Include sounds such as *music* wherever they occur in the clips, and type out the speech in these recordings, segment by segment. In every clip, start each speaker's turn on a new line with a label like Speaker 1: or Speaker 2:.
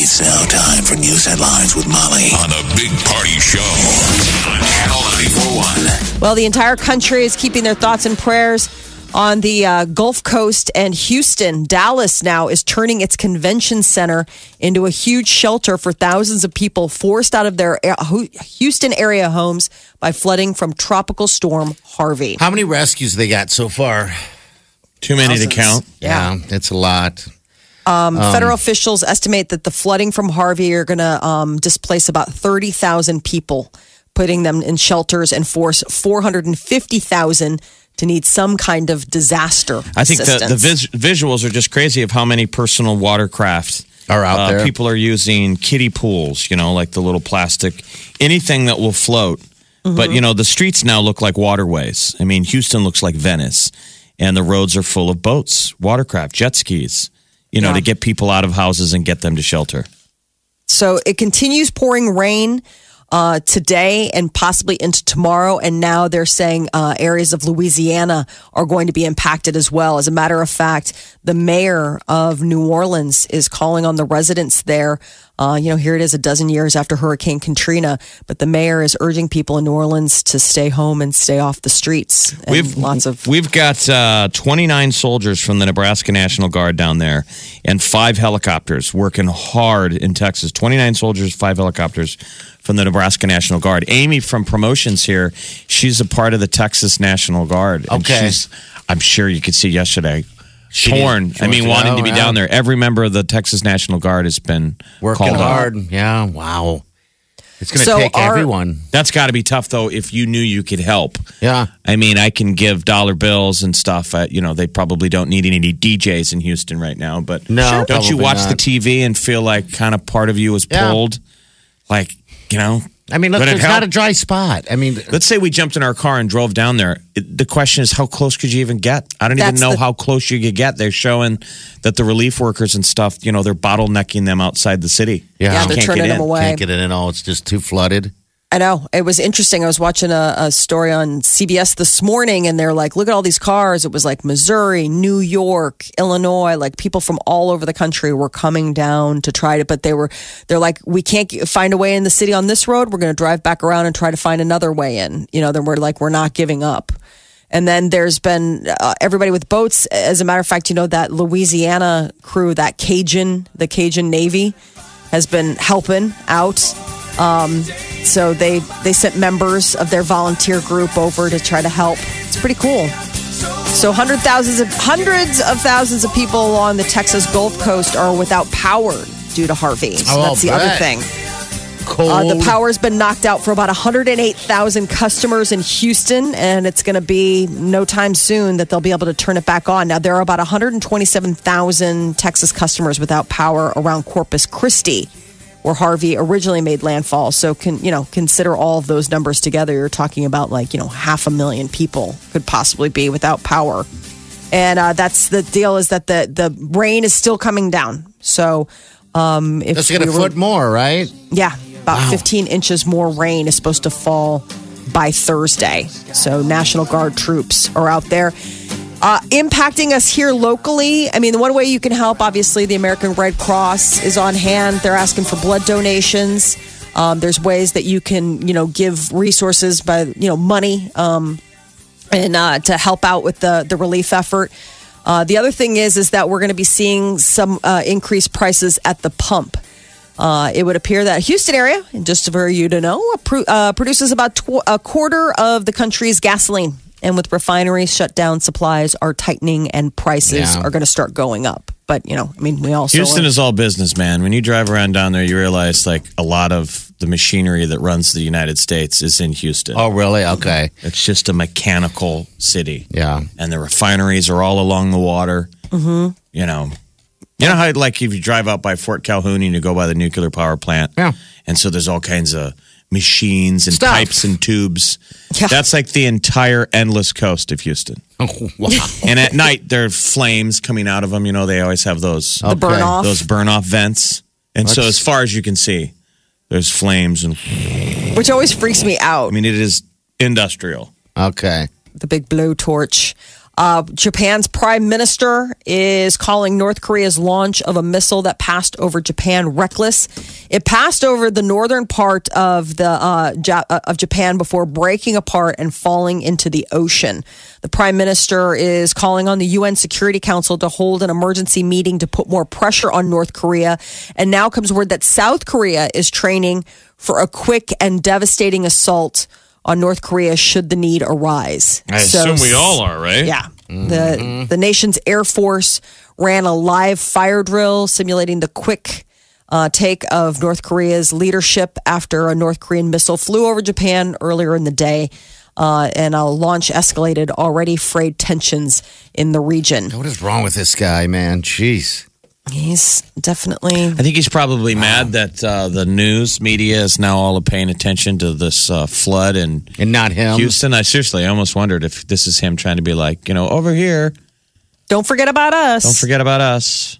Speaker 1: It's now time for news headlines with Molly on a big party show on Channel 941.
Speaker 2: Well, the entire country is keeping their thoughts and prayers on the uh, Gulf Coast and Houston. Dallas now is turning its convention center into a huge shelter for thousands of people forced out of their Houston area homes by flooding from tropical storm Harvey.
Speaker 3: How many rescues they got so far?
Speaker 4: Too many to count.
Speaker 3: Yeah, it's a lot.
Speaker 2: Um, federal officials estimate that the flooding from Harvey are going to um, displace about 30,000 people, putting them in shelters and force 450,000 to need some kind of disaster.
Speaker 4: I think the, the vis- visuals are just crazy of how many personal watercraft
Speaker 3: Are out
Speaker 4: uh,
Speaker 3: there.
Speaker 4: People are using kiddie pools, you know, like the little plastic, anything that will float.
Speaker 2: Mm-hmm.
Speaker 4: But, you know, the streets now look like waterways. I mean, Houston looks like Venice, and the roads are full of boats, watercraft, jet skis, you know,
Speaker 2: Yeah.
Speaker 4: to get people out of houses and get them to shelter.
Speaker 2: So it continues pouring rain uh, today and possibly into tomorrow. And now they're saying uh, areas of Louisiana are going to be impacted as well. As a matter of fact, the mayor of New Orleans is calling on the residents there. Uh, you know, here it is a dozen years after Hurricane Katrina, but the mayor is urging people in New Orleans to stay home and stay off the streets. And
Speaker 4: We've
Speaker 2: lots of
Speaker 4: we've got uh, 29 soldiers from the Nebraska National Guard down there, and five helicopters working hard in Texas. 29 soldiers, five helicopters from the Nebraska National Guard. Amy from promotions here, she's a part of the Texas National Guard. and
Speaker 3: Okay.
Speaker 4: she's, I'm sure you could see yesterday.
Speaker 3: She
Speaker 4: torn.
Speaker 3: she
Speaker 4: I mean,
Speaker 3: to
Speaker 4: wanting
Speaker 3: go,
Speaker 4: to be
Speaker 3: yeah.
Speaker 4: down there. Every member of the Texas National Guard has been
Speaker 3: Working
Speaker 4: called out.
Speaker 3: hard. Yeah, wow. It's going to
Speaker 2: So
Speaker 3: take
Speaker 2: our-
Speaker 3: everyone.
Speaker 4: That's got to be tough, though. If you knew you could help,
Speaker 3: Yeah.
Speaker 4: I mean, I can give dollar bills and stuff. Uh, you know, they probably don't need any DJs in Houston right now. But
Speaker 3: No, Sure.
Speaker 4: don't you
Speaker 3: probably
Speaker 4: watch the. TV and feel like kind of part of you is
Speaker 3: Yeah.
Speaker 4: pulled? Like, you know,
Speaker 3: I mean, look, there's
Speaker 4: help?
Speaker 3: not a dry spot. I mean,
Speaker 4: let's say we jumped in our car and drove down there. It, the question is, how close could you even get? I don't even know
Speaker 2: the-
Speaker 4: how close you could get. They're showing that the relief workers and stuff, you know, they're bottlenecking them outside the city.
Speaker 3: Yeah.
Speaker 2: yeah, they're
Speaker 4: can't
Speaker 2: turning
Speaker 4: get
Speaker 2: them away.
Speaker 3: can't get it in all. It's just too flooded.
Speaker 2: I know. It was interesting. I was watching a, a story on CBS this morning, and they're like, look at all these cars. It was like Missouri, New York, Illinois, like people from all over the country were coming down to try to, but they were, they're like, we can't find a way in the city on this road. We're going to drive back around and try to find another way in. You know, then we're like, we're not giving up. And then there's been uh, everybody with boats. As a matter of fact, you know, that Louisiana crew, that Cajun, the Cajun Navy has been helping out. Um, so they they sent members of their volunteer group over to try to help. It's pretty cool. So hundred thousands of hundreds of thousands of people along the Texas Gulf Coast are without power due to Harvey. So
Speaker 3: Oh,
Speaker 2: that's the other thing. Uh, the power's been knocked out for about 108,000 customers in Houston, and it's going to be no time soon that they'll be able to turn it back on. Now, there are about 127,000 Texas customers without power around Corpus Christi, where Harvey originally made landfall. So, can you know, consider all of those numbers together. You're talking about like you know half a million people could possibly be without power, and uh, that's the deal. Is that the the rain is still coming down. So, um, if
Speaker 3: Let's get a
Speaker 2: were-
Speaker 3: foot more, right?
Speaker 2: yeah, about 15 inches more rain is supposed to fall by Thursday. So National Guard troops are out there. Uh, impacting us here locally. I mean, the one way you can help, obviously, the American Red Cross is on hand. They're asking for blood donations. Um, there's ways that you can, you know, give resources by, you know, money um, and uh, to help out with the the relief effort. Uh, the other thing is, is that we're going to be seeing some uh, increased prices at the pump. Uh, it would appear that Houston area, and just for you to know, uh, produces about tw- a quarter of the country's gasoline. And with refineries shut down, supplies are tightening and prices
Speaker 3: Yeah.
Speaker 2: are going to start going up. But, you know, I mean, we also.
Speaker 4: Houston is all business, man. When you drive around down there, you realize like a lot of the machinery that runs the United States is in Houston.
Speaker 3: Oh, really? Okay.
Speaker 4: It's just a mechanical city.
Speaker 3: Yeah.
Speaker 4: And the refineries are all along the water. Mm-hmm. You know, You know how, like, if you drive out by Fort Calhoun and you go by the nuclear power plant,
Speaker 3: Yeah.
Speaker 4: and so there's all kinds of machines and
Speaker 3: Stuff.
Speaker 4: pipes and tubes.
Speaker 2: Yeah.
Speaker 4: That's like the entire endless coast of Houston. *laughs*
Speaker 3: Oh, wow.
Speaker 4: And at night, there are flames coming out of them. You know, they always have those
Speaker 2: The burn off.
Speaker 4: those burn off vents. And so,
Speaker 3: That's-
Speaker 4: as far as you can see, there's flames, and
Speaker 2: which always freaks me out.
Speaker 4: I mean, it is industrial.
Speaker 3: Okay.
Speaker 2: the big blowtorch. Uh, Japan's prime minister is calling North Korea's launch of a missile that passed over Japan reckless. It passed over the northern part of the uh, ja- uh, of Japan before breaking apart and falling into the ocean. The prime minister is calling on the UN Security Council to hold an emergency meeting to put more pressure on North Korea. And now comes word that South Korea is training for a quick and devastating assault on North Korea should the need arise.
Speaker 4: I
Speaker 2: So-
Speaker 4: assume we all are, right?
Speaker 2: Yeah. The the nation's air force ran a live fire drill simulating the quick uh, take of North Korea's leadership after a North Korean missile flew over Japan earlier in the day. Uh, and a launch escalated already frayed tensions in the region.
Speaker 3: What is wrong with this guy, man? Jeez.
Speaker 2: He's definitely
Speaker 4: I think he's probably mad that uh, the news media is now all of paying attention to this uh, flood and
Speaker 3: And not him.
Speaker 4: Houston. I seriously, I almost wondered if this is him trying to be like, you know, over here,
Speaker 2: don't forget about us.
Speaker 4: don't forget about us.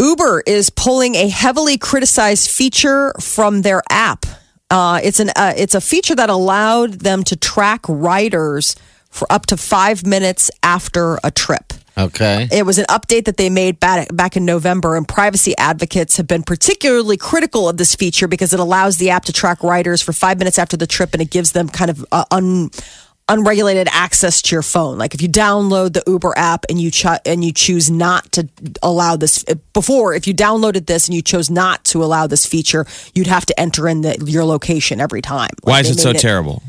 Speaker 2: Uber is pulling a heavily criticized feature from their app. Uh, it's an uh, it's a feature that allowed them to track riders for up to five minutes after a trip.
Speaker 3: Okay.
Speaker 2: It was an update that they made back, back in November, and privacy advocates have been particularly critical of this feature because it allows the app to track riders for five minutes after the trip, and it gives them kind of uh, un, unregulated access to your phone. Like if you download the Uber app and you ch- and you choose not to allow this before, if you downloaded this and you chose not to allow this feature, you'd have to enter in the, your location every time. Like,
Speaker 4: Why is it so
Speaker 2: made
Speaker 4: terrible?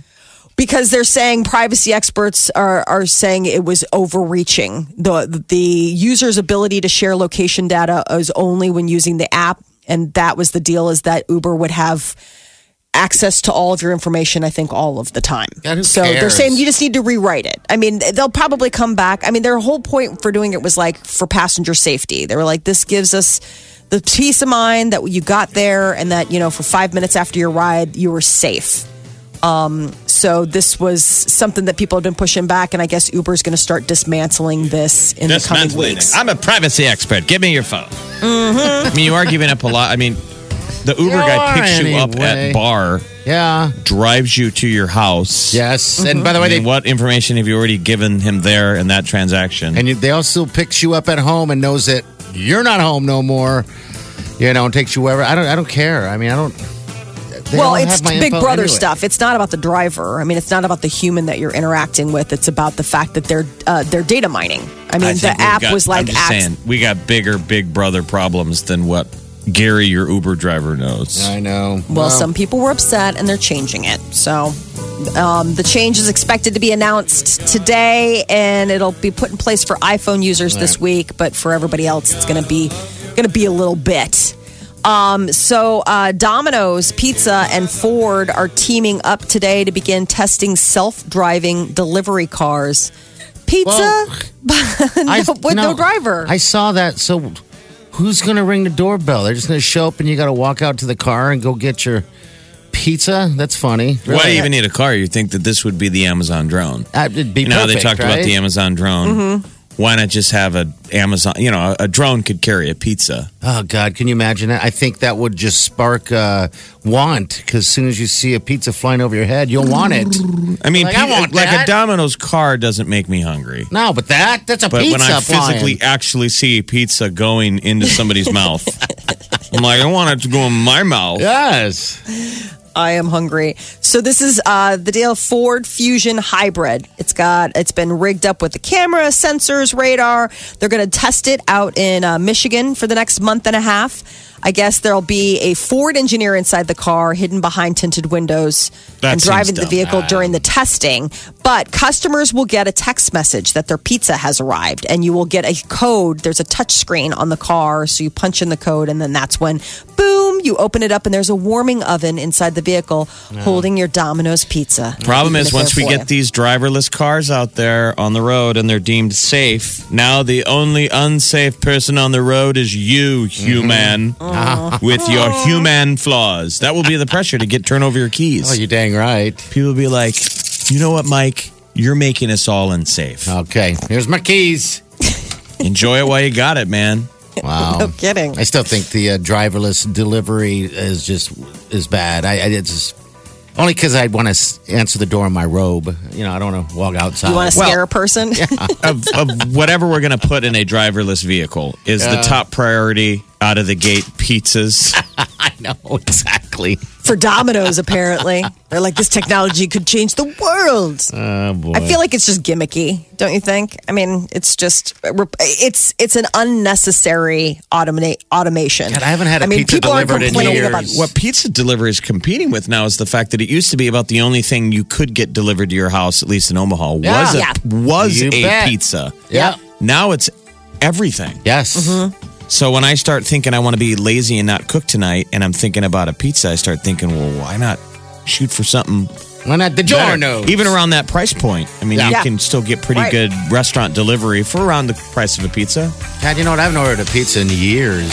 Speaker 2: Because they're saying privacy experts are are saying it was overreaching. The the user's ability to share location data is only when using the app, and that was the deal. Is that Uber would have access to all of your information? I think all of the time.
Speaker 3: Who
Speaker 2: so they're saying you just need to rewrite it. I mean, they'll probably come back. I mean, their whole point for doing it was like for passenger safety. They were like, this gives us. The peace of mind that you got there, and that you know, for five minutes after your ride, you were safe. Um, So this was something that people have been pushing back, and I guess Uber is going to start dismantling this in the coming
Speaker 4: Dismantling
Speaker 2: weeks.
Speaker 4: it. I'm a privacy expert. Give me your phone.
Speaker 2: Mm-hmm.
Speaker 4: I mean, you are giving up a lot. I mean, the Uber
Speaker 3: You
Speaker 4: guy
Speaker 3: are
Speaker 4: picks you up
Speaker 3: anyway.
Speaker 4: at bar,
Speaker 3: Yeah.
Speaker 4: drives you to your house.
Speaker 3: Yes. And by the
Speaker 4: I
Speaker 3: way,
Speaker 4: mean,
Speaker 3: they,
Speaker 4: what information have you already given him there in that transaction?
Speaker 3: and you- they also picks you up at home and knows that you're not home no more. You know, and takes you wherever. I don't. I don't care. I mean, I don't. They
Speaker 2: well, it's
Speaker 3: have my
Speaker 2: Big
Speaker 3: info
Speaker 2: Brother
Speaker 3: anyway.
Speaker 2: stuff. It's not about the driver. I mean, it's not about the human that you're interacting with. It's about the fact that they're uh, they're data mining. I mean,
Speaker 4: I
Speaker 2: the app
Speaker 4: got-
Speaker 2: was like,
Speaker 4: I'm just saying, we got bigger Big Brother problems than what Gary, your Uber driver, knows.
Speaker 3: I know.
Speaker 2: Well, some people were upset and they're changing it. So um, the change is expected to be announced today and it'll be put in place for iPhone users this week. But for everybody else, it's going to be going to be a little bit. Um, so uh, Domino's Pizza and Ford are teaming up today to begin testing self-driving delivery cars. Pizza
Speaker 3: Well, *laughs*
Speaker 2: no,
Speaker 3: I-
Speaker 2: with
Speaker 3: you know,
Speaker 2: no driver.
Speaker 3: I saw that. So, who's going to ring the doorbell? They're just going to show up, and you got to walk out to the car and go get your pizza. That's funny.
Speaker 4: Why do you even need a car? You think that this would be the Amazon drone?
Speaker 3: Uh, it'd be
Speaker 4: you know, how they
Speaker 3: perfect,
Speaker 4: talked about the Amazon drone.
Speaker 2: Mm-hmm.
Speaker 4: Why not just have a Amazon? You know, a drone could carry a pizza.
Speaker 3: Oh God, can you imagine that? I think that would just spark uh, want because as soon as you see a pizza flying over your head, you'll want it.
Speaker 4: I mean,
Speaker 3: Like, I want
Speaker 4: like
Speaker 3: that.
Speaker 4: a Domino's car doesn't make me hungry.
Speaker 3: No, but that that's a
Speaker 4: But
Speaker 3: pizza
Speaker 4: when I
Speaker 3: flying.
Speaker 4: physically actually see a pizza going into somebody's mouth, I'm like, I want it to go in my mouth.
Speaker 3: yes.
Speaker 2: I am hungry. So this is uh, the Dale Ford Fusion Hybrid. It's got it's been rigged up with the camera, sensors, radar. They're going to test it out in uh, Michigan for the next month and a half. I guess there'll be a Ford engineer inside the car, hidden behind tinted windows,
Speaker 4: That
Speaker 2: and driving the vehicle during the testing. But customers will get a text message that their pizza has arrived, and you will get a code. There's a touch screen on the car, so you punch in the code, and then that's when, boom, you open it up and there's a warming oven inside the vehicle holding your Domino's pizza.
Speaker 4: Problem is, once we get these driverless cars out there on the road and they're deemed safe, now the only unsafe person on the road is you, mm-hmm. human, mm-hmm. With your human flaws. That will be the pressure to get turn over your keys.
Speaker 3: Oh, you dang right.
Speaker 4: People will be like, you know what, Mike? You're making us all unsafe.
Speaker 3: Okay, here's my keys.
Speaker 4: Enjoy it while you got it, man.
Speaker 3: Wow.
Speaker 2: No kidding.
Speaker 3: I still think the uh, driverless delivery is just is bad. I, I it's just only because I want to answer the door in my robe. You know, I don't want to walk outside.
Speaker 2: You want to scare a person? *laughs*
Speaker 4: of, of whatever we're going to put in a driverless vehicle is the top priority out of the gate pizzas. *laughs*
Speaker 3: I know exactly.
Speaker 2: for Domino's, apparently. They're like, this technology could change the world.
Speaker 3: Oh boy.
Speaker 2: I feel like it's just gimmicky, don't you think? I mean, it's just it's it's an unnecessary automate automation.
Speaker 3: God, I haven't had a
Speaker 2: I mean,
Speaker 3: pizza
Speaker 2: people aren't
Speaker 3: delivered in
Speaker 2: complaining
Speaker 3: years.
Speaker 2: about
Speaker 4: What pizza delivery is competing with now is the fact that it used to be about the only thing you could get delivered to your house, at least in Omaha,
Speaker 3: Yeah.
Speaker 4: was a,
Speaker 2: Yeah.
Speaker 4: was
Speaker 3: You
Speaker 4: a
Speaker 3: bet.
Speaker 4: pizza.
Speaker 3: yeah.
Speaker 4: Now it's everything.
Speaker 3: Yes.
Speaker 2: Mm-hmm.
Speaker 4: So when I start thinking I want to be lazy and not cook tonight, and I'm thinking about a pizza, I start thinking, well, why not shoot for something
Speaker 3: Why not DiGiorno?
Speaker 4: Even around that price point. I mean,
Speaker 3: Yeah.
Speaker 4: you
Speaker 2: Yeah.
Speaker 4: can still get pretty
Speaker 2: Right.
Speaker 4: good restaurant delivery for around the price of a pizza.
Speaker 3: God, you know what? I haven't ordered a pizza in years.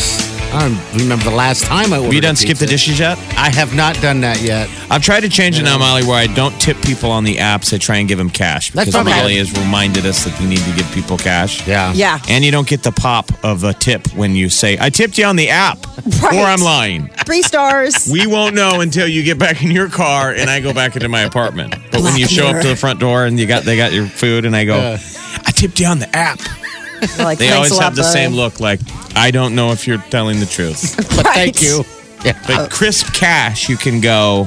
Speaker 3: I don't remember the last time I ordered.
Speaker 4: Have you done skip the dishes yet?
Speaker 3: I have not done that yet.
Speaker 4: I've tried to change it now, Molly, where I don't tip people on the apps. I try and give them cash
Speaker 3: That's
Speaker 4: because
Speaker 3: probably
Speaker 4: Molly has reminded us that you need to give people cash.
Speaker 3: Yeah.
Speaker 2: Yeah.
Speaker 4: And you don't get the pop of a tip when you say, I tipped you on the app,
Speaker 2: Right.
Speaker 4: or I'm lying.
Speaker 2: Three stars. *laughs*
Speaker 4: We won't know until you get back in your car and I go back into my apartment. But when you show up to the front door and you got they got your food and I go, I tipped you on the app.
Speaker 2: They're like,
Speaker 4: They always
Speaker 2: a lot,
Speaker 4: have the
Speaker 2: buddy."
Speaker 4: same look, like I don't know if you're telling the truth. *laughs*
Speaker 3: But
Speaker 2: Right.
Speaker 3: thank you. *laughs* Yeah.
Speaker 4: But crisp cash, you can go.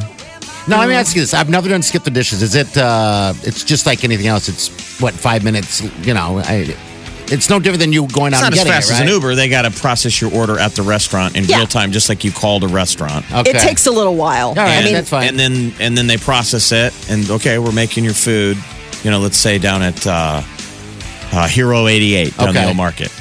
Speaker 3: No, let me ask you this: I've never done skip the dishes. Is it? uh It's just like anything else. It's what five minutes. You know, I, it's no different than you going
Speaker 4: It's
Speaker 3: out
Speaker 4: not
Speaker 3: and
Speaker 4: as
Speaker 3: getting
Speaker 4: fast
Speaker 3: it,
Speaker 4: as an Uber. They got to process your order at the restaurant in
Speaker 2: Yeah.
Speaker 4: real time, just like you called a restaurant.
Speaker 3: Okay.
Speaker 2: It takes a little while.
Speaker 3: All right,
Speaker 2: I mean,
Speaker 3: that's fine.
Speaker 4: And then and then they process it, and okay, we're making your food. You know, let's say down at uh, uh, Hiro 88 down
Speaker 3: Okay.
Speaker 4: the old market.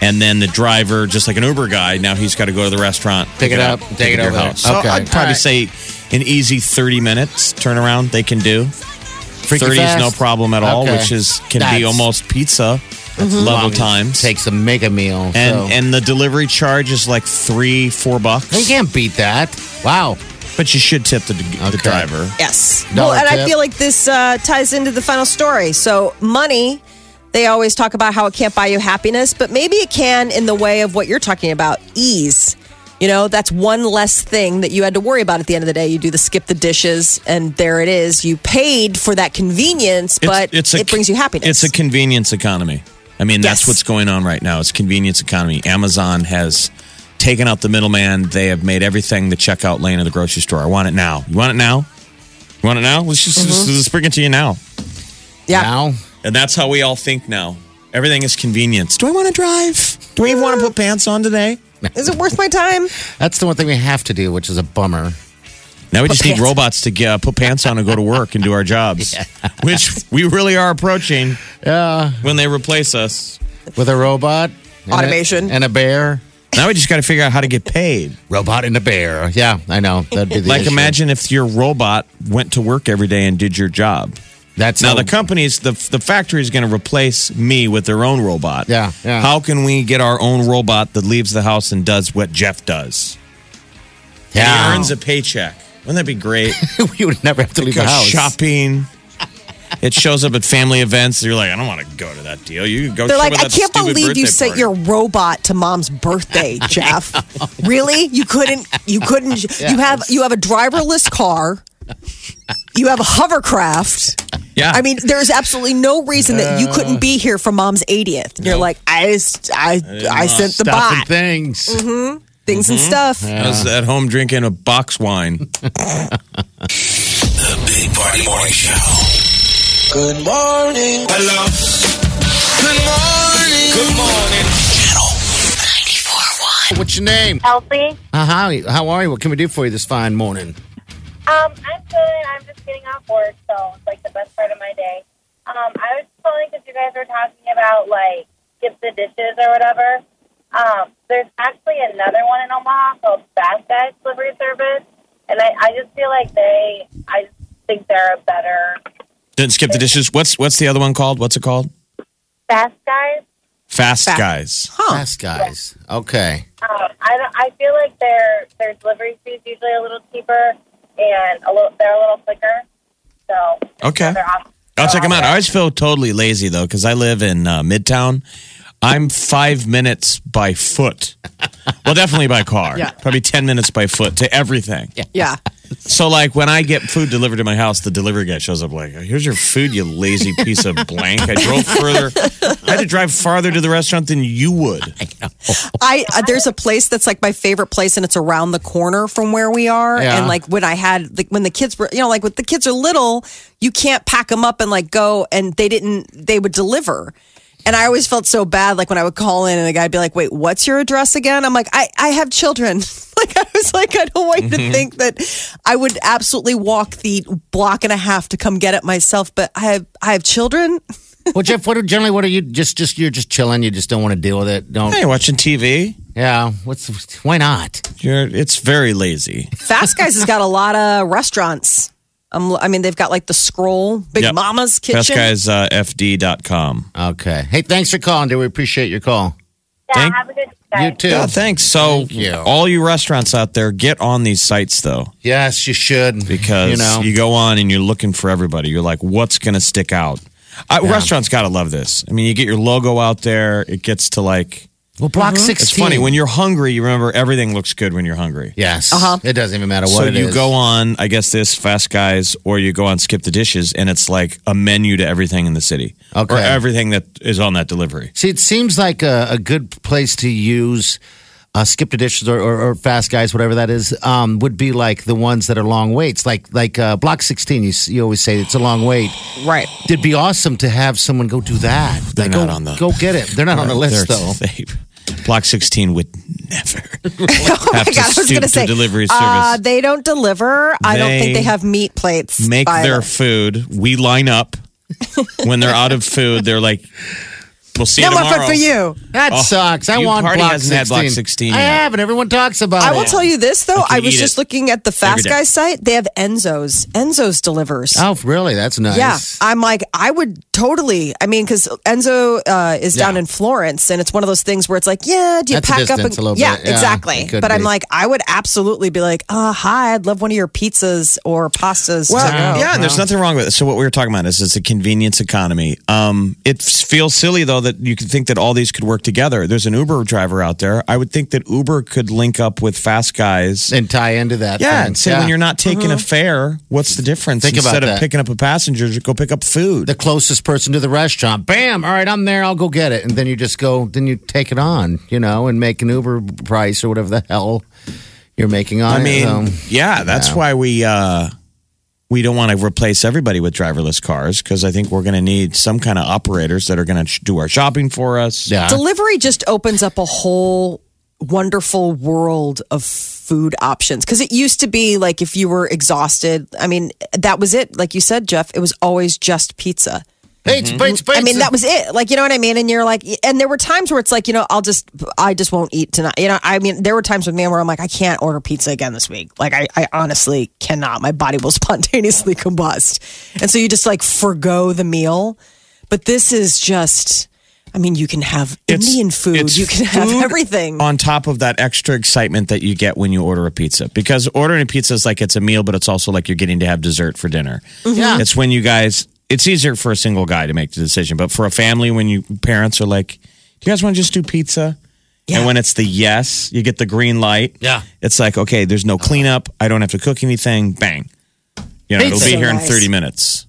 Speaker 4: And then the driver, just like an Uber guy, now he's got to go to the restaurant,
Speaker 3: Pick it up,
Speaker 4: and
Speaker 3: take it
Speaker 4: to your
Speaker 3: over there.
Speaker 4: house. So
Speaker 3: Okay.
Speaker 4: I'd probably
Speaker 3: All right.
Speaker 4: say an easy 30 minutes turnaround they can do.
Speaker 3: Freaky
Speaker 4: 30 is no problem at all,
Speaker 3: Okay.
Speaker 4: which is can be almost pizza
Speaker 3: Long
Speaker 4: level times.
Speaker 3: takes a mega meal.
Speaker 4: and
Speaker 3: so.
Speaker 4: and the delivery charge is like three, four bucks.
Speaker 3: you can't beat that. Wow.
Speaker 4: But you should tip the, the driver.
Speaker 2: Yes.
Speaker 3: Dollar
Speaker 2: well, and I feel like this uh, ties into the final story. So, money, they always talk about how it can't buy you happiness, but maybe it can in the way of what you're talking about ease. You know, that's one less thing that you had to worry about at the end of the day. You do the skip the dishes, and there it is. You paid for that convenience, but
Speaker 4: a-
Speaker 2: it brings you happiness.
Speaker 4: It's a convenience economy. I mean, that's what's going on right now. It's convenience economy. Amazon has taken out the middleman. They have made everything the checkout lane of the grocery store. I want it now. You want it now? You want it now? Let's just, just,
Speaker 2: Mm-hmm.
Speaker 4: just bring it to you now.
Speaker 2: yeah.
Speaker 3: Now.
Speaker 4: And that's how we all think now. Everything is convenience. Do I want to drive? Do we even want to put pants on today?
Speaker 2: Is it worth my time?
Speaker 3: That's the one thing we have to do, which is a bummer.
Speaker 4: Now we just need robots to get, uh, put pants on and go to work and do our jobs, *laughs* which we really are approaching
Speaker 3: Yeah.
Speaker 4: when they replace us.
Speaker 3: With a robot. and a-
Speaker 2: Automation.
Speaker 3: and a bear.
Speaker 4: Now we just got to figure out how to get paid.
Speaker 3: Robot and a bear. Yeah, I know. That'd be the
Speaker 4: Like,
Speaker 3: issue.
Speaker 4: imagine if your robot went to work every day and did your job.
Speaker 3: That's
Speaker 4: Now,
Speaker 3: how-
Speaker 4: the companies, the the factory is going to replace me with their own robot.
Speaker 3: Yeah, yeah.
Speaker 4: How can we get our own robot that leaves the house and does what Jeff does?
Speaker 3: Yeah.
Speaker 4: He earns a paycheck. Wouldn't that be great? *laughs*
Speaker 3: we would never have to leave the house.
Speaker 4: shopping. *laughs* It shows up at family events. You're like, I don't want to go to that deal. You can go.
Speaker 2: They're like, I
Speaker 4: that
Speaker 2: can't believe you
Speaker 4: birthday
Speaker 2: sent
Speaker 4: party."
Speaker 2: your robot to mom's birthday, *laughs* Jeff. really? You couldn't? You couldn't? You have you have a driverless car. You have a hovercraft.
Speaker 4: Yeah.
Speaker 2: I mean, there's absolutely no reason that you couldn't be here for mom's 80th. And You're like, I, just- I, I sent the
Speaker 3: Stuff and
Speaker 2: bot,
Speaker 3: things.
Speaker 2: things and stuff.
Speaker 4: I was at home drinking a box wine. *laughs*
Speaker 1: The Big Party Morning Show.
Speaker 5: Good morning. Hello. Good morning. Good morning.
Speaker 1: Channel 94.1.
Speaker 3: What's your name?
Speaker 6: Elsie.
Speaker 3: Uh, how, how are you? What can we do for you this fine morning?
Speaker 6: Um, I'm good. I'm just getting off work, so it's like the best part of my day. Um, I was calling because you guys were talking about like skip the dishes or whatever. Um, there's actually another one in Omaha called Fast Guys Delivery Service, and I, I just feel like they, I think they're a better
Speaker 4: Didn't skip the dishes. What's what's the other one called? What's it called?
Speaker 6: Fast Guys.
Speaker 4: Fast
Speaker 2: Fa-
Speaker 4: Guys.
Speaker 3: Fast guys. Okay.
Speaker 6: Um, I, I feel like their their delivery fees usually a little cheaper and a little they're a little thicker. So
Speaker 4: Okay.
Speaker 6: another.
Speaker 4: I'll check them out. I
Speaker 6: there.
Speaker 4: always feel totally lazy though because I live in uh, Midtown. I'm five minutes by foot. Well, definitely by car. *laughs*
Speaker 2: Yeah.
Speaker 4: Probably ten minutes by foot to everything.
Speaker 2: Yeah.
Speaker 4: So, like, when I get food delivered to my house, the delivery guy shows up like, "Here's your food, you lazy piece of blank." I drove further. I had to drive farther to the restaurant than you would.
Speaker 2: I uh, there's a place that's like my favorite place, and it's around the corner from where we are.
Speaker 3: Yeah.
Speaker 2: And like when I had like when the kids were, you know, like when the kids are little, you can't pack them up and like go, and they didn't. They would deliver. And I always felt so bad, like when I would call in and the guy'd be like, "Wait, what's your address again?" I'm like, "I I have children." *laughs* like I was like, I don't want you to mm-hmm. think that I would absolutely walk the block and a half to come get it myself, but I have I have children. *laughs*
Speaker 3: Well, Jeff, what are, generally what are you just just you're just chilling? You just don't want to deal with it. Don't.
Speaker 4: Hey, watching TV.
Speaker 3: Yeah. What's why not?
Speaker 4: You're. It's very lazy.
Speaker 2: Fast Guys has got a lot of restaurants. Um, I mean, they've got like the Scroll, Big
Speaker 4: Yep.
Speaker 2: Mama's Kitchen.
Speaker 4: FastGuysFD.com.
Speaker 3: Okay. Hey, thanks for calling, dude. We appreciate your call.
Speaker 6: Yeah,
Speaker 4: Thank-
Speaker 6: have a good day.
Speaker 3: You too.
Speaker 4: Yeah, thanks. So,
Speaker 3: Thank you.
Speaker 4: all you restaurants out there, get on these sites though,
Speaker 3: Yes, you should.
Speaker 4: because
Speaker 3: you know.
Speaker 4: you go on and you're looking for everybody. You're like, what's going to stick out? Uh, Restaurants got to love this. I mean, you get your logo out there. It gets to like.
Speaker 3: Well, block sixteen.
Speaker 4: It's funny when you're hungry. You remember everything looks good when you're hungry.
Speaker 3: Yes.
Speaker 2: Uh-huh.
Speaker 3: It doesn't even matter what
Speaker 4: so
Speaker 3: it
Speaker 4: you
Speaker 3: is.
Speaker 4: go on, I guess this Fast Guys, or you go on Skip the Dishes, and it's like a menu to everything in the city,
Speaker 3: Okay.
Speaker 4: or everything that is on that delivery.
Speaker 3: See, it seems like a, a good place to use uh, skip the dishes or, or, or fast guys, whatever that is, um, would be like the ones that are long waits, like like uh, block sixteen. You, you always say it's a long wait.
Speaker 2: Right.
Speaker 3: It'd be awesome to have someone go do that.
Speaker 4: They're
Speaker 3: Like,
Speaker 4: not
Speaker 3: go,
Speaker 4: on the-
Speaker 3: Go get it. They're not on the list though.
Speaker 4: They, Block 16 would never *laughs* *laughs*
Speaker 2: Oh
Speaker 4: have
Speaker 2: my
Speaker 4: to
Speaker 2: God, I was going
Speaker 4: to
Speaker 2: say
Speaker 4: delivery
Speaker 2: Uh,
Speaker 4: service.
Speaker 2: they don't deliver. I don't think
Speaker 4: They
Speaker 2: have meat plates.
Speaker 4: Make their
Speaker 2: the-
Speaker 4: food. We line up. *laughs* when they're out of food, they're like, we'll see
Speaker 2: no
Speaker 4: you
Speaker 2: more
Speaker 4: tomorrow.
Speaker 2: food for you.
Speaker 3: That
Speaker 4: Oh,
Speaker 3: sucks. I
Speaker 4: you
Speaker 3: want
Speaker 4: party
Speaker 3: block
Speaker 4: hasn't had
Speaker 3: 16.
Speaker 4: block 16
Speaker 3: I
Speaker 4: yet.
Speaker 3: have, and everyone talks about
Speaker 2: I
Speaker 3: it.
Speaker 2: will tell you this though.
Speaker 4: I
Speaker 2: I was just
Speaker 4: it
Speaker 2: looking at the Fast Guy site. They have Enzo's. Enzo's delivers.
Speaker 3: Oh, really? That's nice.
Speaker 2: Yeah, I'm like, I would totally. I mean, because Enzo uh, is down
Speaker 3: Yeah.
Speaker 2: in Florence, and it's one of those things where it's like, yeah, do you
Speaker 3: That's a
Speaker 2: pack up?
Speaker 3: distance
Speaker 2: And,
Speaker 3: a little
Speaker 2: yeah,
Speaker 3: bit. Yeah,
Speaker 2: exactly.
Speaker 3: it could
Speaker 2: But I'm like, I would absolutely be like, uh, hi, I'd love one of your pizzas or pastas.
Speaker 4: Well,
Speaker 2: to go.
Speaker 4: yeah, and there's nothing wrong with it. So what we were talking about is it's a convenience economy. Um, it feels silly though that you could think that all these could work together. There's an Uber driver out there. I would think that Uber could link up with Fast Guys.
Speaker 3: And tie into that.
Speaker 4: yeah,
Speaker 3: thing.
Speaker 4: and say
Speaker 3: Yeah.
Speaker 4: when you're not taking a fare, what's the difference?
Speaker 3: Think about
Speaker 4: Instead of
Speaker 3: that.
Speaker 4: picking up a passenger, just go pick up food.
Speaker 3: the closest person to the restaurant. Bam! All right, I'm there. I'll go get it, and then you just go. Then you take it on, you know, and make an Uber price or whatever the hell you're making on it.
Speaker 4: I
Speaker 3: it.
Speaker 4: mean,
Speaker 3: Um,
Speaker 4: yeah, that's
Speaker 3: yeah.
Speaker 4: why we uh, we don't want to replace everybody with driverless cars because I think we're going to need some kind of operators that are going to do our shopping for us.
Speaker 3: yeah.
Speaker 2: Delivery just opens up a whole wonderful world of food options because it used to be like if you were exhausted i mean that was it like you said jeff it was always just pizza
Speaker 3: Pizza, pizza, pizza.
Speaker 2: I mean, that was it. Like, you know what I mean? And you're like, and there were times where it's like, you know, I'll just, I just won't eat tonight. You know, I mean, there were times with me where I'm like, I can't order pizza again this week. Like, I, I honestly cannot. My body will *laughs* spontaneously combust. And so you just like forgo the meal. But this is just, I mean, you can have
Speaker 4: It's-
Speaker 2: Indian food, you can have everything.
Speaker 4: on top of that extra excitement that you get when you order a pizza. Because ordering a pizza is like it's a meal, but it's also like you're getting to have dessert for dinner.
Speaker 3: Yeah.
Speaker 4: It's when you guys, it's easier for a single guy to make the decision, but for a family, when you parents are like, "Do you guys want to just do pizza?" And when it's the yes, you get the green light.
Speaker 3: Yeah.
Speaker 4: It's like, okay, there's no cleanup. I don't have to cook anything. Bang. You know, it'll be
Speaker 2: So
Speaker 4: here in 30 minutes.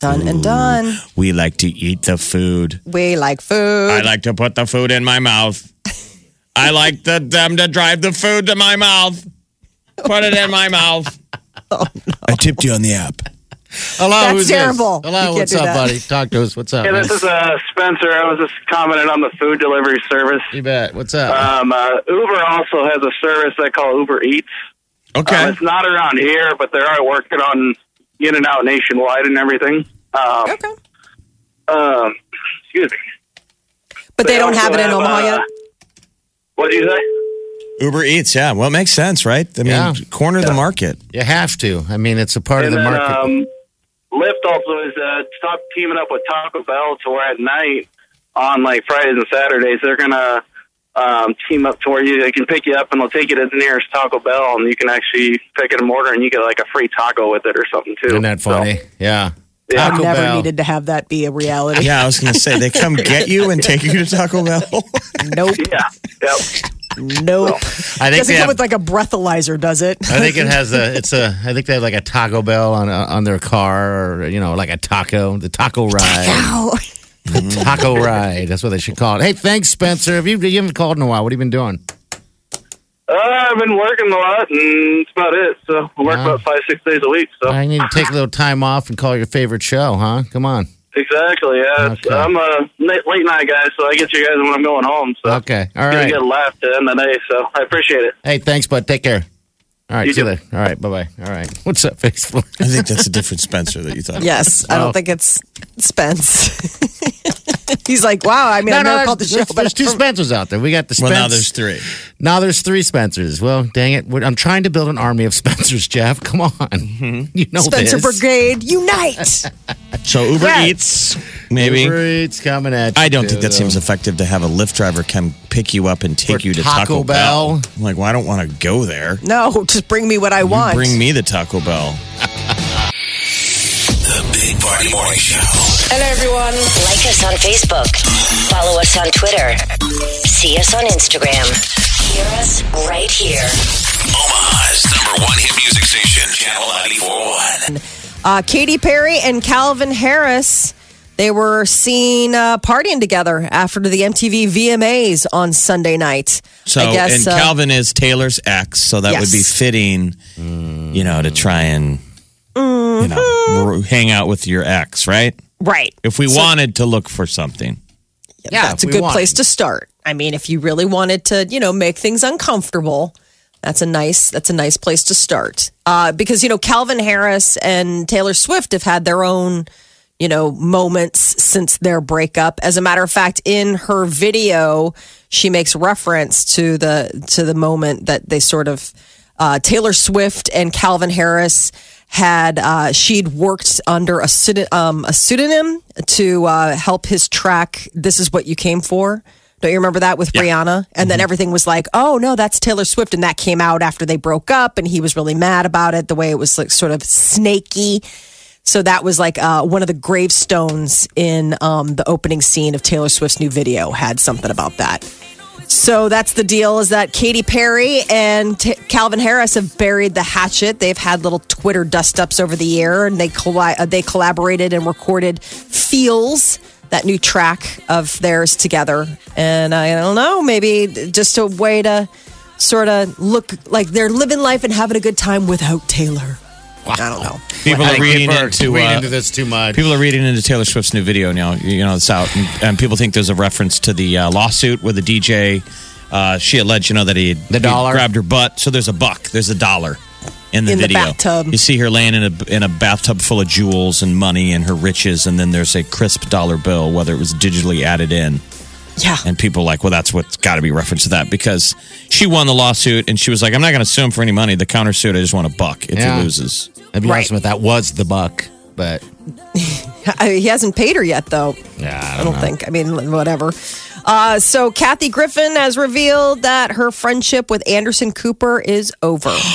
Speaker 2: Done and done.
Speaker 4: We like to eat the food.
Speaker 2: We like food.
Speaker 4: I like to put the food in my mouth. I like the, them to drive the food to my mouth. Put it in my mouth. *laughs* Oh, I tipped you on the app.
Speaker 3: Hello,
Speaker 2: That's
Speaker 3: who's this?
Speaker 2: terrible. You
Speaker 3: Hello,
Speaker 2: can't
Speaker 3: what's up,
Speaker 2: that.
Speaker 3: buddy? Talk to us. What's up?
Speaker 7: Hey, this is uh, Spencer. I was just commenting on the food delivery service.
Speaker 3: you bet. What's up?
Speaker 7: Um, uh, Uber also has a service they call Uber Eats.
Speaker 4: Okay.
Speaker 7: Um, it's not around here, but they are working on in and out nationwide and everything. Um,
Speaker 2: okay.
Speaker 7: um, excuse me.
Speaker 2: But they, don't have it in Omaha
Speaker 7: uh,
Speaker 2: yet?
Speaker 7: What do you say?
Speaker 4: Uber Eats, yeah. Well, it makes sense, right? I mean,
Speaker 3: Yeah.
Speaker 4: corner the market.
Speaker 3: You have to. I mean, it's a part
Speaker 7: and
Speaker 3: of the
Speaker 7: then
Speaker 3: market.
Speaker 7: um, Lyft also is uh, stop teaming up with Taco Bell to where at night on like Fridays and Saturdays they're gonna um, team up to where you they can pick you up and they'll take you to the nearest Taco Bell and you can actually pick it and order and you get like a free taco with it or something too.
Speaker 3: Isn't that
Speaker 7: So,
Speaker 3: funny? yeah.
Speaker 7: Yeah.
Speaker 2: I've never
Speaker 3: Bell.
Speaker 2: needed to have that be a reality.
Speaker 4: Yeah, I was going to say, they come get you and take you to Taco Bell. *laughs*
Speaker 2: Nope.
Speaker 7: yeah, yep.
Speaker 2: Nope.
Speaker 3: I think
Speaker 2: Doesn't come
Speaker 3: have,
Speaker 2: with like a breathalyzer, does it?
Speaker 3: I think it has a. *laughs* It's a. I think they have like a Taco Bell on on their car, or you know, like a taco, the taco ride,
Speaker 2: Ow.
Speaker 3: the taco ride. That's what they should call it. Hey, thanks, Spencer. Have you you haven't called in a while? What have you been doing?
Speaker 7: Uh, I've been working a lot and that's about it. So I work
Speaker 3: Wow.
Speaker 7: about five six days a week. So
Speaker 3: I need to take a little time off and call your favorite show, huh? Come on.
Speaker 7: Exactly, yeah.
Speaker 3: Okay.
Speaker 7: I'm a late, late night guy, so I get you guys when I'm going home. So
Speaker 3: Okay. All right.
Speaker 7: Get a laugh to end the day, so I appreciate it.
Speaker 3: Hey, thanks, bud. Take care. All right.
Speaker 7: You
Speaker 3: see you
Speaker 7: too.
Speaker 3: later. All right. Bye bye. All right. *laughs* What's up, Facebook?
Speaker 4: I think that's a different Spencer that you thought.
Speaker 2: Yes, I
Speaker 3: Oh.
Speaker 2: don't think it's Spence. *laughs* *laughs* He's like, wow. I mean, I've never called the
Speaker 3: there's,
Speaker 2: show, but
Speaker 3: there's two Spencers out there. We got the
Speaker 4: Well, now there's three.
Speaker 3: Now there's three Spencers. Well, dang it. We're- I'm trying to build an army of *laughs* Spencers, Jeff. Come on. Mm-hmm. You know
Speaker 2: Spencer
Speaker 3: this.
Speaker 2: Brigade, unite! *laughs*
Speaker 4: So Uber
Speaker 2: Yes.
Speaker 4: Eats, maybe.
Speaker 3: Uber Eats coming at you.
Speaker 4: I don't think that
Speaker 3: too,
Speaker 4: seems effective to have a Lyft driver come pick you up and take
Speaker 3: Or
Speaker 4: you to
Speaker 3: Taco
Speaker 4: Taco,
Speaker 3: Bell.
Speaker 4: Bell. I'm like, well, I don't want to go there.
Speaker 2: no, just bring me what I
Speaker 4: You
Speaker 2: want.
Speaker 4: bring me the Taco Bell.
Speaker 1: The Big Party Morning Show.
Speaker 8: Hello, everyone. Like us on Facebook. Follow us on Twitter. See us on Instagram. Hear us right here.
Speaker 1: Omaha's number one hit music station, Channel 941.
Speaker 2: Uh, Katy Perry and Calvin Harris, they were seen uh, partying together after the MTV VMAs on Sunday night.
Speaker 4: So,
Speaker 2: I guess,
Speaker 4: and
Speaker 2: uh,
Speaker 4: Calvin is Taylor's ex, so that would be fitting, you know, to try and, you know, hang out with your ex, right?
Speaker 2: right.
Speaker 4: If we
Speaker 2: So-
Speaker 4: wanted to look for something.
Speaker 3: Yeah,
Speaker 2: that's a good
Speaker 3: want.
Speaker 2: place to start. I mean, if you really wanted to, you know, make things uncomfortable, that's a nice that's a nice place to start. Uh, because you know, Calvin Harris and Taylor Swift have had their own, you know, moments since their breakup. As a matter of fact, in her video, she makes reference to the to the moment that they sort of uh, Taylor Swift and Calvin Harris had uh, she'd worked under a, um, a pseudonym to uh, help his track "This Is What You Came For." Don't you remember that with Rihanna? And then everything was like, "Oh no, that's Taylor Swift," and that came out after they broke up, and he was really mad about it. The way it was like sort of snaky. So that was like uh, one of the gravestones in um, the opening scene of Taylor Swift's new video had something about that. So that's the deal is that Katy Perry and T- Calvin Harris have buried the hatchet. They've had little Twitter dust ups over the year and they uh, they collaborated and recorded Feels, that new track of theirs together. And I don't know, maybe just a way to sort of look like they're living life and having a good time without Taylor. I don't know.
Speaker 4: People
Speaker 3: I
Speaker 4: are reading into,
Speaker 3: reading
Speaker 4: uh,
Speaker 3: into this too much.
Speaker 4: People are reading into Taylor Swift's new video now. You know, it's out, and, and people think there's a reference to the uh, lawsuit where the DJ. Uh, she alleged, you know, that he
Speaker 3: The dollar?
Speaker 4: grabbed her butt. So there's a buck. There's a dollar in the
Speaker 2: In the
Speaker 4: video.
Speaker 2: bathtub.
Speaker 4: You see her laying in a in a bathtub full of jewels and money and her riches, and then there's a crisp dollar bill, whether it was digitally added in.
Speaker 2: Yeah.
Speaker 4: And people are like, well, that's what's got to be referenced to that because she won the lawsuit and she was like, I'm not going to sue him for any money. The countersuit, I just want a buck if
Speaker 3: Yeah.
Speaker 4: he loses.
Speaker 3: I'll be
Speaker 2: Right.
Speaker 3: honest with that was the buck, but *laughs*
Speaker 2: I- he hasn't paid her yet, though.
Speaker 3: yeah, I
Speaker 2: I
Speaker 3: don't,
Speaker 2: don't
Speaker 3: know.
Speaker 2: think. I mean, whatever. Uh, so Kathy Griffin has revealed that her friendship with Anderson Cooper is over. *gasps*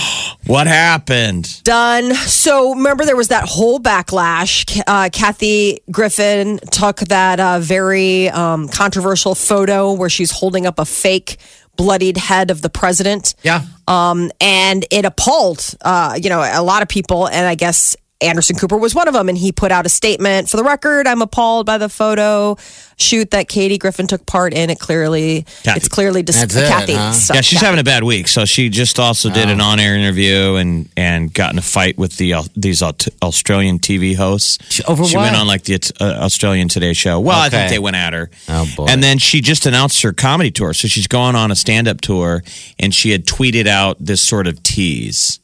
Speaker 4: What happened?
Speaker 2: Done. So remember, there was that whole backlash. Uh, Kathy Griffin took that uh, very um, controversial photo where she's holding up a fake bloodied head of the president.
Speaker 3: Yeah,
Speaker 2: Um, and it appalled, uh, you know, a lot of people. And I guess Anderson Cooper was one of them. And he put out a statement for the record. I'm appalled by the photo shoot that Katie Griffin took part in. It clearly,
Speaker 4: Kathy.
Speaker 2: it's clearly dis-
Speaker 3: That's it,
Speaker 2: Kathy.
Speaker 3: huh?
Speaker 2: So,
Speaker 4: Yeah, she's
Speaker 2: Kathy.
Speaker 4: having a bad week. So she just also did an on-air interview and and got in a fight with the uh, these Aut- Australian TV hosts.
Speaker 3: She- over
Speaker 4: she
Speaker 3: what?
Speaker 4: went on like the uh, Australian Today show. Well, I think they went at her.
Speaker 3: Oh, boy.
Speaker 4: And then she just announced her comedy tour. So she's going on a stand-up tour, and she had tweeted out this sort of tease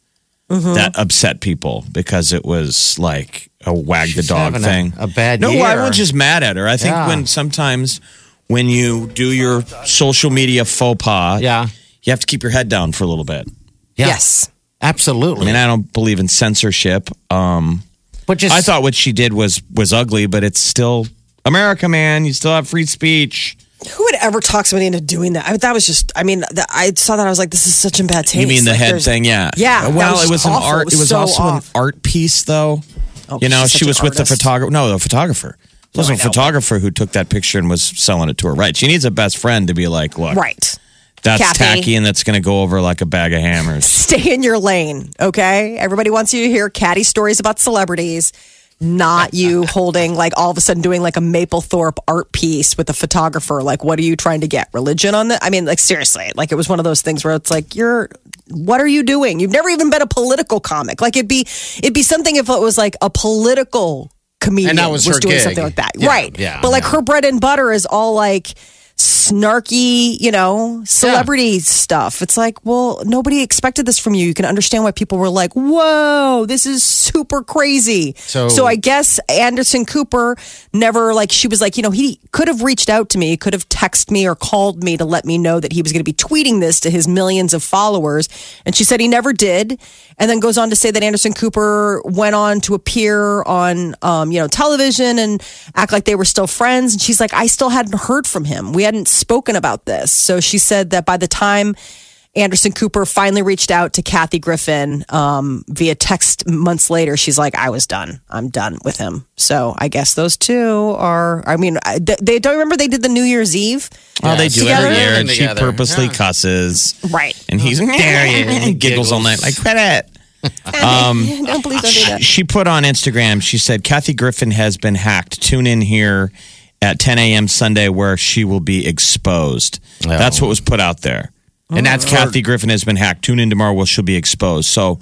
Speaker 2: Mm-hmm.
Speaker 4: that upset people because it was like a wag the dog
Speaker 3: having a-
Speaker 4: thing.
Speaker 3: a bad
Speaker 4: no,
Speaker 3: year.
Speaker 4: everyone's just mad at her. I think
Speaker 3: Yeah.
Speaker 4: when sometimes when you do your social media faux pas,
Speaker 3: Yeah.
Speaker 4: you have to keep your head down for a little bit.
Speaker 3: Yeah.
Speaker 2: Yes.
Speaker 3: Absolutely.
Speaker 4: I mean, I don't believe in censorship. Um,
Speaker 3: but just
Speaker 4: I thought what she did was was ugly, but it's still America, man. You still have free speech.
Speaker 2: Who would ever talk somebody into doing that? I, that was just. I mean, the, I saw that. I was like, this is such in bad taste.
Speaker 4: You mean the
Speaker 2: Like,
Speaker 4: head
Speaker 2: there's-
Speaker 4: thing? Yeah.
Speaker 2: Yeah, that
Speaker 4: Well,
Speaker 2: was
Speaker 4: it was an
Speaker 2: awful.
Speaker 4: art.
Speaker 2: It
Speaker 4: It
Speaker 2: was
Speaker 4: was,
Speaker 2: so
Speaker 4: also
Speaker 2: off.
Speaker 4: an art piece, though.
Speaker 2: Oh,
Speaker 4: you know,
Speaker 2: she's
Speaker 4: she
Speaker 2: such
Speaker 4: was
Speaker 2: an
Speaker 4: with the
Speaker 2: artist.
Speaker 4: photographer. No, the photographer. It wasn't a photographer who took that picture and was selling it to her. Right. She needs a best friend to be like, look,
Speaker 2: Right.
Speaker 4: that's
Speaker 2: Kathy.
Speaker 4: tacky and that's going to go over like a bag of hammers.
Speaker 2: Stay in your lane, okay? Everybody wants you to hear catty stories about celebrities, not *laughs* you holding like all of a sudden doing like a Mapplethorpe art piece with a photographer. Like, what are you trying to get? Religion on that? I mean, like seriously, like it was one of those things where it's like you're. What are you doing? You've never even been a political comic. Like it'd be, it'd be something if it was like a political comedian
Speaker 3: And that was her
Speaker 2: doing
Speaker 3: gig.
Speaker 2: something like that,
Speaker 3: Yeah,
Speaker 2: right?
Speaker 3: yeah,
Speaker 2: but like
Speaker 3: yeah.
Speaker 2: her bread and butter is all like snarky, you know, celebrity stuff. It's like, well, nobody expected this from you. You can understand why people were like, whoa, this is super crazy.
Speaker 3: So-
Speaker 2: so I guess Anderson Cooper never, like, she was like, you know, he could have reached out to me, could have texted me or called me to let me know that he was going to be tweeting this to his millions of followers. And she said he never did. And then goes on to say that Anderson Cooper went on to appear on, um, you know, television and act like they were still friends. And she's like, I still hadn't heard from him. We hadn't spoken about this. So she said that by the time Anderson Cooper finally reached out to Kathy Griffin um, via text months later, she's like, I was done. I'm done with him. So I guess those two are, I mean, they, they don't remember they did the New Year's Eve.
Speaker 4: Oh, they do
Speaker 2: Together?
Speaker 4: every year, and she
Speaker 3: Together.
Speaker 4: purposely
Speaker 3: Yeah.
Speaker 4: cusses.
Speaker 2: Right.
Speaker 4: And he's *laughs* there he giggles all night like credit. *laughs* Um, *laughs*
Speaker 2: don't please don't do that.
Speaker 4: She put on Instagram, she said, Kathy Griffin has been hacked. Tune in here at 10 a.m. Sunday where she will be exposed. That's what was put out there. And that's Kathy Griffin has been hacked. Tune in tomorrow where she'll be exposed. So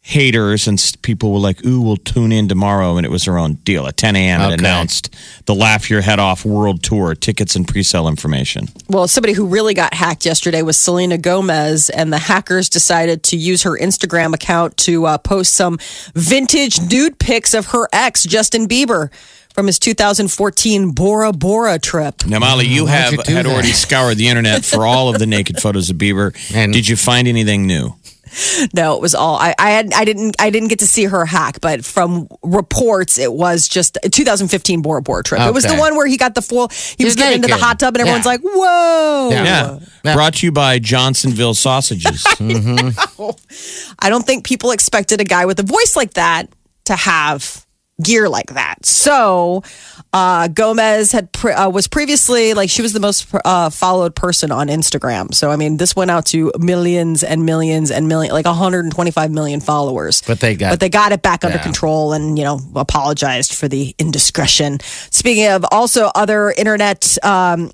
Speaker 4: haters and s- people were like, ooh, we'll tune in tomorrow. And it was her own deal. At 10 a.m. it announced the Laugh Your Head Off World Tour tickets and pre-sale information.
Speaker 2: Well, somebody who really got hacked yesterday was Selena Gomez, and the hackers decided to use her Instagram account to uh, post some vintage nude pics of her ex, Justin Bieber, from his 2014 Bora Bora trip.
Speaker 4: Now, Molly, you oh,
Speaker 3: Why'd
Speaker 4: have
Speaker 3: you
Speaker 4: had
Speaker 3: that?
Speaker 4: already scoured the internet for all of the naked photos of Bieber.
Speaker 3: And-
Speaker 4: Did you find anything new? *laughs*
Speaker 2: No, it was all I, I had. I didn't. I didn't get to see her hack, but from reports, it was just a 2015 Bora Bora trip. It was the
Speaker 3: Okay.
Speaker 2: one where he got the full. He was
Speaker 3: He's
Speaker 2: getting into the
Speaker 3: naked.
Speaker 2: hot tub, and everyone's
Speaker 3: Yeah.
Speaker 2: like, "Whoa!"
Speaker 3: Yeah.
Speaker 4: Yeah.
Speaker 3: Yeah.
Speaker 4: Brought to you by Johnsonville Sausages. *laughs*
Speaker 2: I don't think people expected a guy with a voice like that to have gear like that. So uh, Gomez had pre- uh, was previously like she was the most uh, followed person on Instagram. So I mean, this went out to millions and millions and million, like 125 million followers.
Speaker 3: But they got-
Speaker 2: but they got it back under control and you know apologized for the indiscretion. Speaking of also other internet. Um,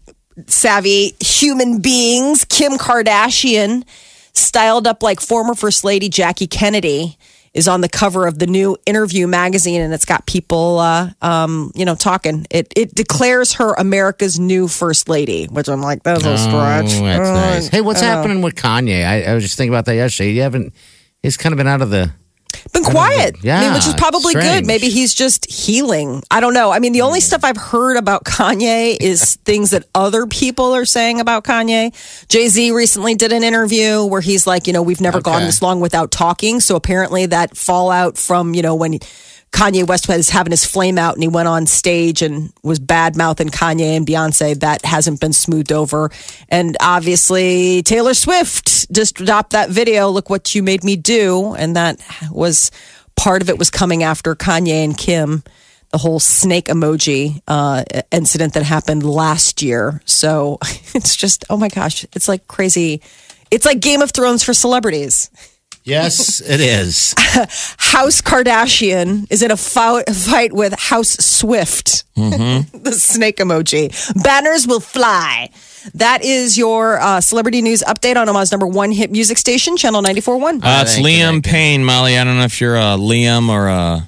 Speaker 2: savvy human beings. Kim Kardashian, styled up like former First Lady Jackie Kennedy, is on the cover of the new Interview magazine, and it's got people, uh, um, you know, talking. It it declares her America's new First Lady, which I'm like, that's a stretch.
Speaker 3: Oh, that's
Speaker 2: Uh,
Speaker 3: nice. Hey, what's happening with Kanye? I, I was just thinking about that yesterday. You haven't. He's kind of been out of the.
Speaker 2: Been quiet. I mean,
Speaker 3: Yeah,
Speaker 2: which is probably
Speaker 3: strange.
Speaker 2: good. Maybe he's just healing. I don't know. I mean, the only mm. stuff I've heard about Kanye is *laughs* things that other people are saying about Kanye. Jay Z recently did an interview where he's like, you know, we've never gone this long without talking. So apparently that fallout from, you know, when Kanye West was having his flame out and he went on stage and was bad mouthing Kanye and Beyonce, that hasn't been smoothed over. And obviously, Taylor Swift just dropped that video, Look What You Made Me Do. And that was part of it was coming after Kanye and Kim. The whole snake emoji uh, incident that happened last year. So *laughs* it's just, oh my gosh, it's like crazy. It's like Game of Thrones for celebrities.
Speaker 3: Yes, it is. *laughs*
Speaker 2: House Kardashian is in a fou- fight with House Swift. *laughs* the snake emoji. Banners will fly. That is your uh, celebrity news update on Omaha's number one hit music station, Channel 94.1.
Speaker 4: Uh, it's Liam. Payne, Molly. I don't know if you're a Liam or a,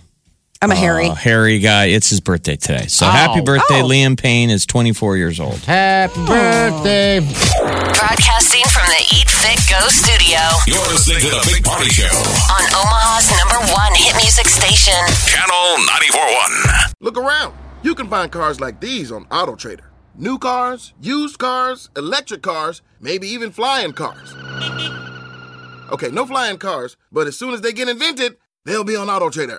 Speaker 2: I'm a Harry.
Speaker 4: a Harry guy. It's his birthday today. So oh. happy birthday.
Speaker 2: Oh.
Speaker 4: Liam Payne is 24 years old.
Speaker 3: Happy birthday.
Speaker 8: Broadcasting from the Eat Fit Go studio
Speaker 1: You're listening to the Big Party Show.
Speaker 8: on Omaha's number one hit music station.
Speaker 1: Channel 94.1.
Speaker 9: Look around. You can find cars like these on AutoTrader. New cars, used cars, electric cars, maybe even flying cars. Okay, no flying cars, but as soon as they get invented, they'll be on AutoTrader.